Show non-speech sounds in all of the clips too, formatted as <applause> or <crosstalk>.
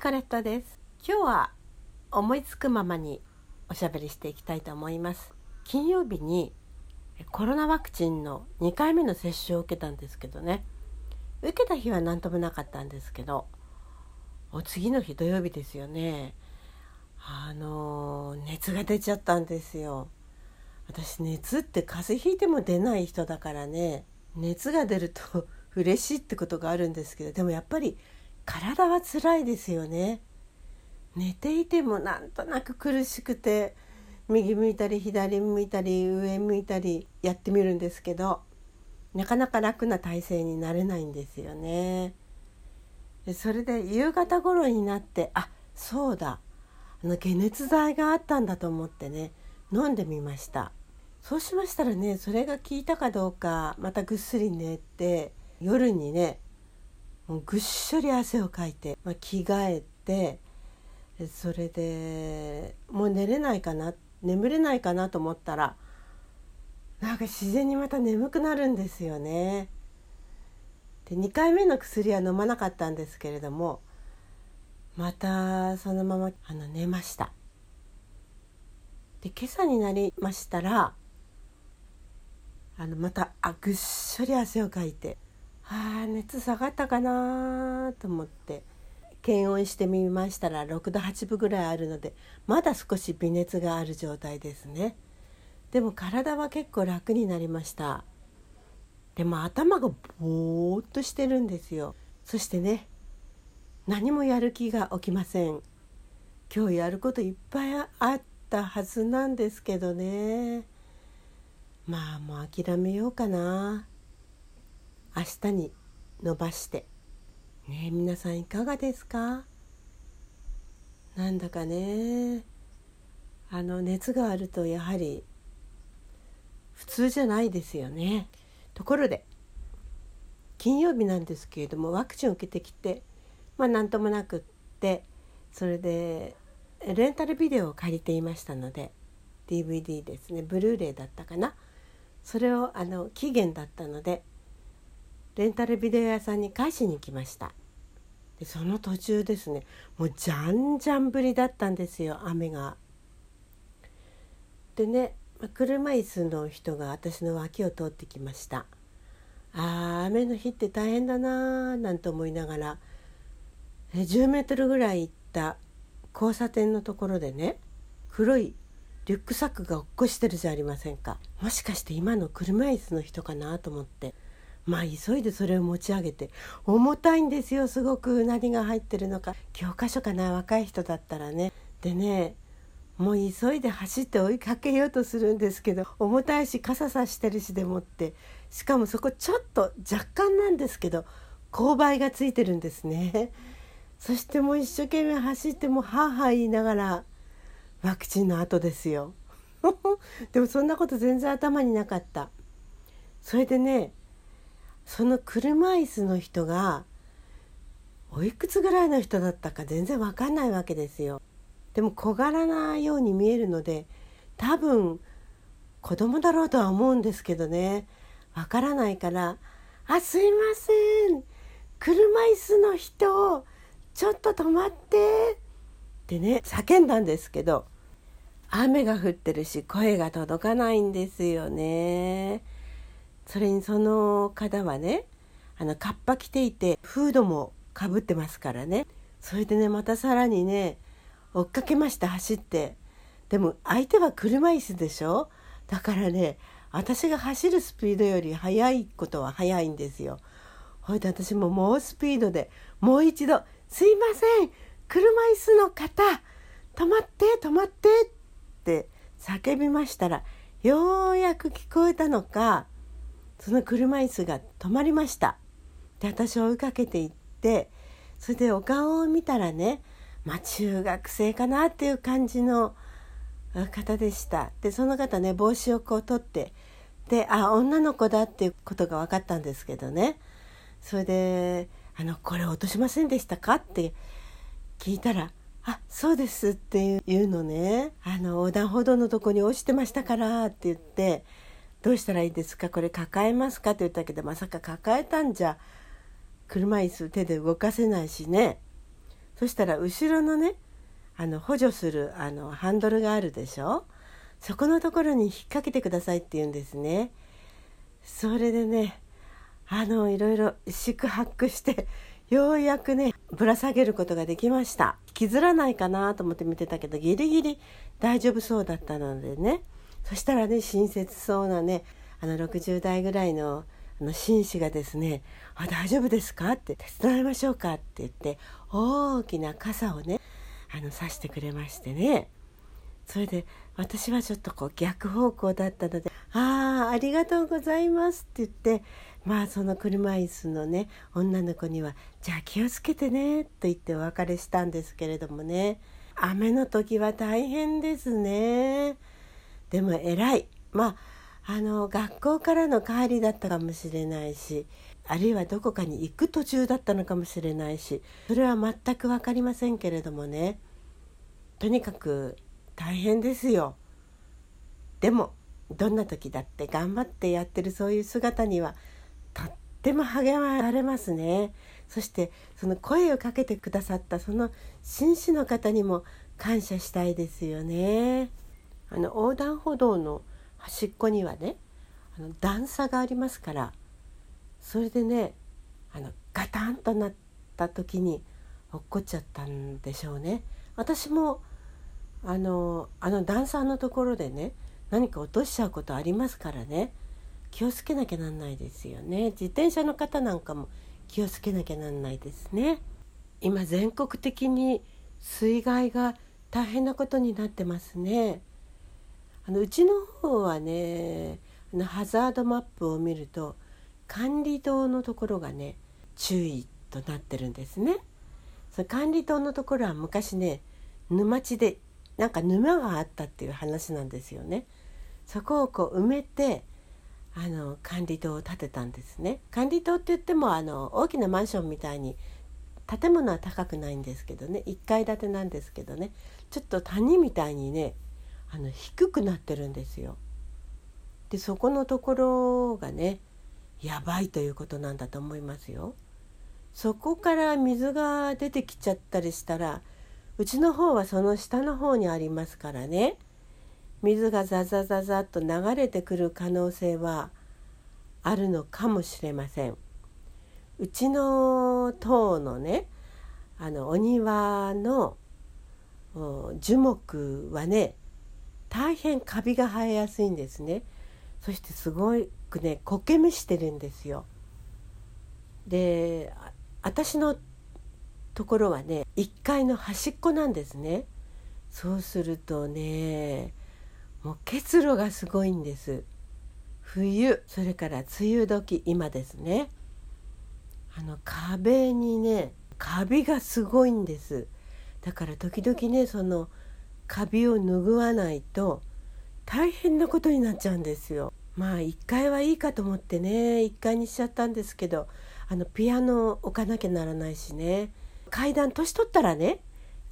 カレットです。今日は思いつくままにおしゃべりしていきたいと思います。金曜日にコロナワクチンの2回目の接種を受けたんですけどね。受けた日は何ともなかったんですけどお次の日土曜日ですよね。あの熱が出ちゃったんですよ。私熱って風邪ひいても出ない人だからね。熱が出ると <laughs> 嬉しいってことがあるんですけどでもやっぱり体は辛いですよね寝ていてもなんとなく苦しくて右向いたり左向いたり上向いたりやってみるんですけどなかなか楽な体勢になれないんですよね。それで夕方頃になってあそうだあの解熱剤があったんだと思ってね飲んでみましたそうしましたらねそれが効いたかどうかまたぐっすり寝て夜にねもうぐっしょり汗をかいて、まあ、着替えてそれでもう寝れないかな眠れないかなと思ったらなんか自然にまた眠くなるんですよね。で2回目の薬は飲まなかったんですけれどもまたそのままあの寝ました。で今朝になりましたらあのまたあぐっしょり汗をかいてあ熱下がったかなと思って。検温してみましたら6度8分ぐらいあるのでまだ少し微熱がある状態ですね。でも体は結構楽になりました。でも頭がぼーっとしてるんですよ。そしてね何もやる気が起きません。今日やることいっぱいあったはずなんですけどね。まあもう諦めようかな。明日に伸ばして。ね皆さんいかがですか？なんだかね。あの熱があるとやはり普通じゃないですよね。ところで金曜日なんですけれどもワクチンを受けてきてまあ何ともなくってそれでレンタルビデオを借りていましたので DVD ですね。ブルーレイだったかな。それをあの期限だったのでレンタルビデオ屋さんに返しに来ました。でその途中ですねもうじゃんじゃん降りだったんですよ雨が。でね車椅子の人が私の脇を通ってきました。あー雨の日って大変だなーなんて思いながら10メートルぐらい行った交差点のところでね黒いリュックサックが落っこしてるじゃありませんか。もしかして今の車椅子の人かなと思って。まあ急いでそれを持ち上げて重たいんですよすごく。何が入ってるのか。教科書かな若い人だったらね。でねもう急いで走って追いかけようとするんですけど重たいし傘さしてるしでもって。しかもそこちょっと若干なんですけど勾配がついてるんですね。そしてもう一生懸命走ってもはあはあ言いながらワクチンの後ですよ。<laughs> でもそんなこと全然頭になかった。それでねその車椅子の人がおいくつぐらいの人だったか全然わかんないわけですよ。でも小柄なように見えるので多分子供だろうとは思うんですけどねわからないから「あすいません車椅子の人ちょっと止まって」ってね叫んだんですけど雨が降ってるし声が届かないんですよね。それにその方はねあのカッパ着ていてフードもかぶってますからね。それでねまたさらにね追っかけました走って。でも相手は車椅子でしょ？だからね私が走るスピードより速いことは速いんですよ。ほいで私も猛スピードでもう一度「すいません車椅子の方止まって止まって」って叫びましたらようやく聞こえたのかその車椅子が止まりました。で私を追いかけていってそれでお顔を見たらねまあ中学生かなっていう感じの方でした。でその方ね帽子をこう取ってであ女の子だっていうことが分かったんですけどね。それで「あのこれ落としませんでしたか?」って聞いたら「あそうです」っていうのねあの横断歩道のとこに落ちてましたからって言ってどうしたらいいですか？これ抱えますか?」って言ったけどまさか抱えたんじゃ車椅子手で動かせないしね。そしたら後ろのねあの補助するあのハンドルがあるでしょ？そこのところに引っ掛けてくださいって言うんですね。それでねあのいろいろ四苦八苦してようやくねぶら下げることができました。引きずらないかなと思って見てたけどギリギリ大丈夫そうだったのでね。そしたらね親切そうなねあの60代ぐらいのあの紳士がですね「あ大丈夫ですか?」って「手伝いましょうか?」って言って大きな傘をねあの刺してくれましてねそれで私はちょっとこう逆方向だったので「ああありがとうございます」って言ってまあその車椅子のね女の子には「じゃあ気をつけてね」と言ってお別れしたんですけれどもね雨の時は大変ですねでも偉いまああの学校からの帰りだったかもしれないしあるいはどこかに行く途中だったのかもしれないしそれは全く分かりませんけれどもねとにかく大変ですよ。でもどんな時だって頑張ってやってるそういう姿にはとっても励まられますね。そしてその声をかけてくださったその紳士の方にも感謝したいですよね。あの横断歩道の端っこにはねあの段差がありますからそれでねあのガタンとなった時に落っこっちゃったんでしょうね。私もあのあの段差のところでね何か落としちゃうことありますからね気をつけなきゃなんないですよね。自転車の方なんかも気をつけなきゃなんないですね。今全国的に水害が大変なことになってますね。あのうちの方はねあのハザードマップを見ると管理棟のところがね注意となってるんですねその管理棟のところは昔ね沼地でなんか沼があったっていう話なんですよね。そこをこう埋めてあの管理棟を建てたんですね。管理棟って言ってもあの大きなマンションみたいに建物は高くないんですけどね1階建てなんですけどねちょっと谷みたいにねあの低くなってるんですよ。でそこのところがねやばいということなんだと思いますよ。そこから水が出てきちゃったりしたらうちの方はその下の方にありますからね水がザザザザッと流れてくる可能性はあるのかもしれません。うちの塔のねあのお庭の樹木はね大変カビが生えやすいんですね。そしてすごくね苔むしてるんですよ。で私のところはね1階の端っこなんですねそうするとねもう結露がすごいんです冬それから梅雨時今ですねあの壁にねカビがすごいんですだから時々ねそのカビを拭わないと大変なことになっちゃうんですよ。まあ1階はいいかと思ってね1階にしちゃったんですけどあのピアノを置かなきゃならないしね。階段年取ったらね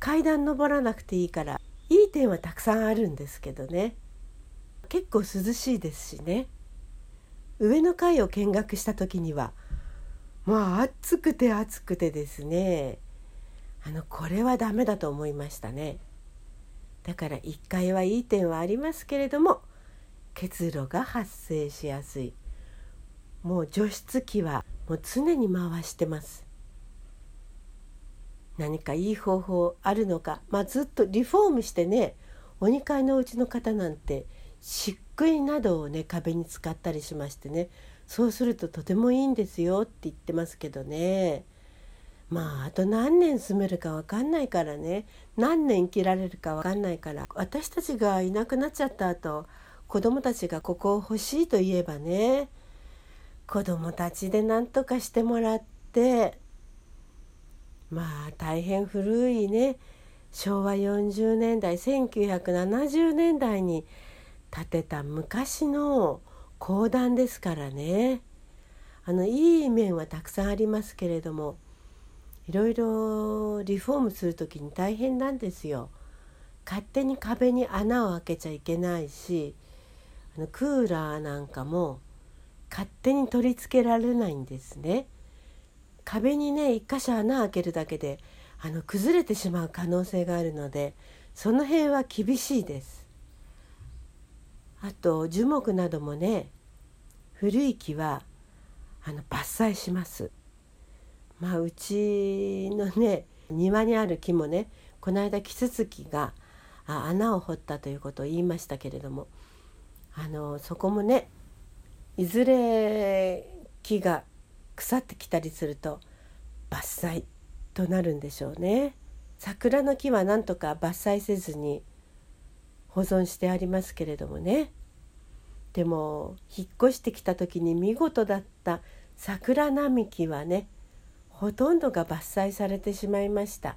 階段登らなくていいからいい点はたくさんあるんですけどね。結構涼しいですしね。上の階を見学した時にはまあ暑くて暑くてですね。あのこれはダメだと思いましたね。だから1階はいい点はありますけれども結露が発生しやすい。もう除湿機はもう常に回してます。何かいい方法あるのか、まあ、ずっとリフォームしてねお2階のうちの方なんて漆喰などをね壁に使ったりしましてねそうするととてもいいんですよって言ってますけどね。まああと何年住めるか分かんないからね。何年生きられるか分かんないから。私たちがいなくなっちゃった後子供たちがここを欲しいと言えばね子供たちで何とかしてもらってまあ大変古いね。昭和40年代1970年代に建てた昔の公団ですからね。あのいい面はたくさんありますけれどもいろいろリフォームする時に大変なんですよ。勝手に壁に穴を開けちゃいけないしあのクーラーなんかも勝手に取り付けられないんですね。壁にね一箇所穴開けるだけであの崩れてしまう可能性があるのでその辺は厳しいです。あと樹木などもね古い木はあの伐採します。まあうちのね庭にある木もねこの間キツツキが穴を掘ったということを言いましたけれどもあのそこもねいずれ木が腐ってきたりすると伐採となるんでしょうね。桜の木はなんとか伐採せずに保存してありますけれどもねでも引っ越してきた時に見事だった桜並木はねほとんどが伐採されてしまいました。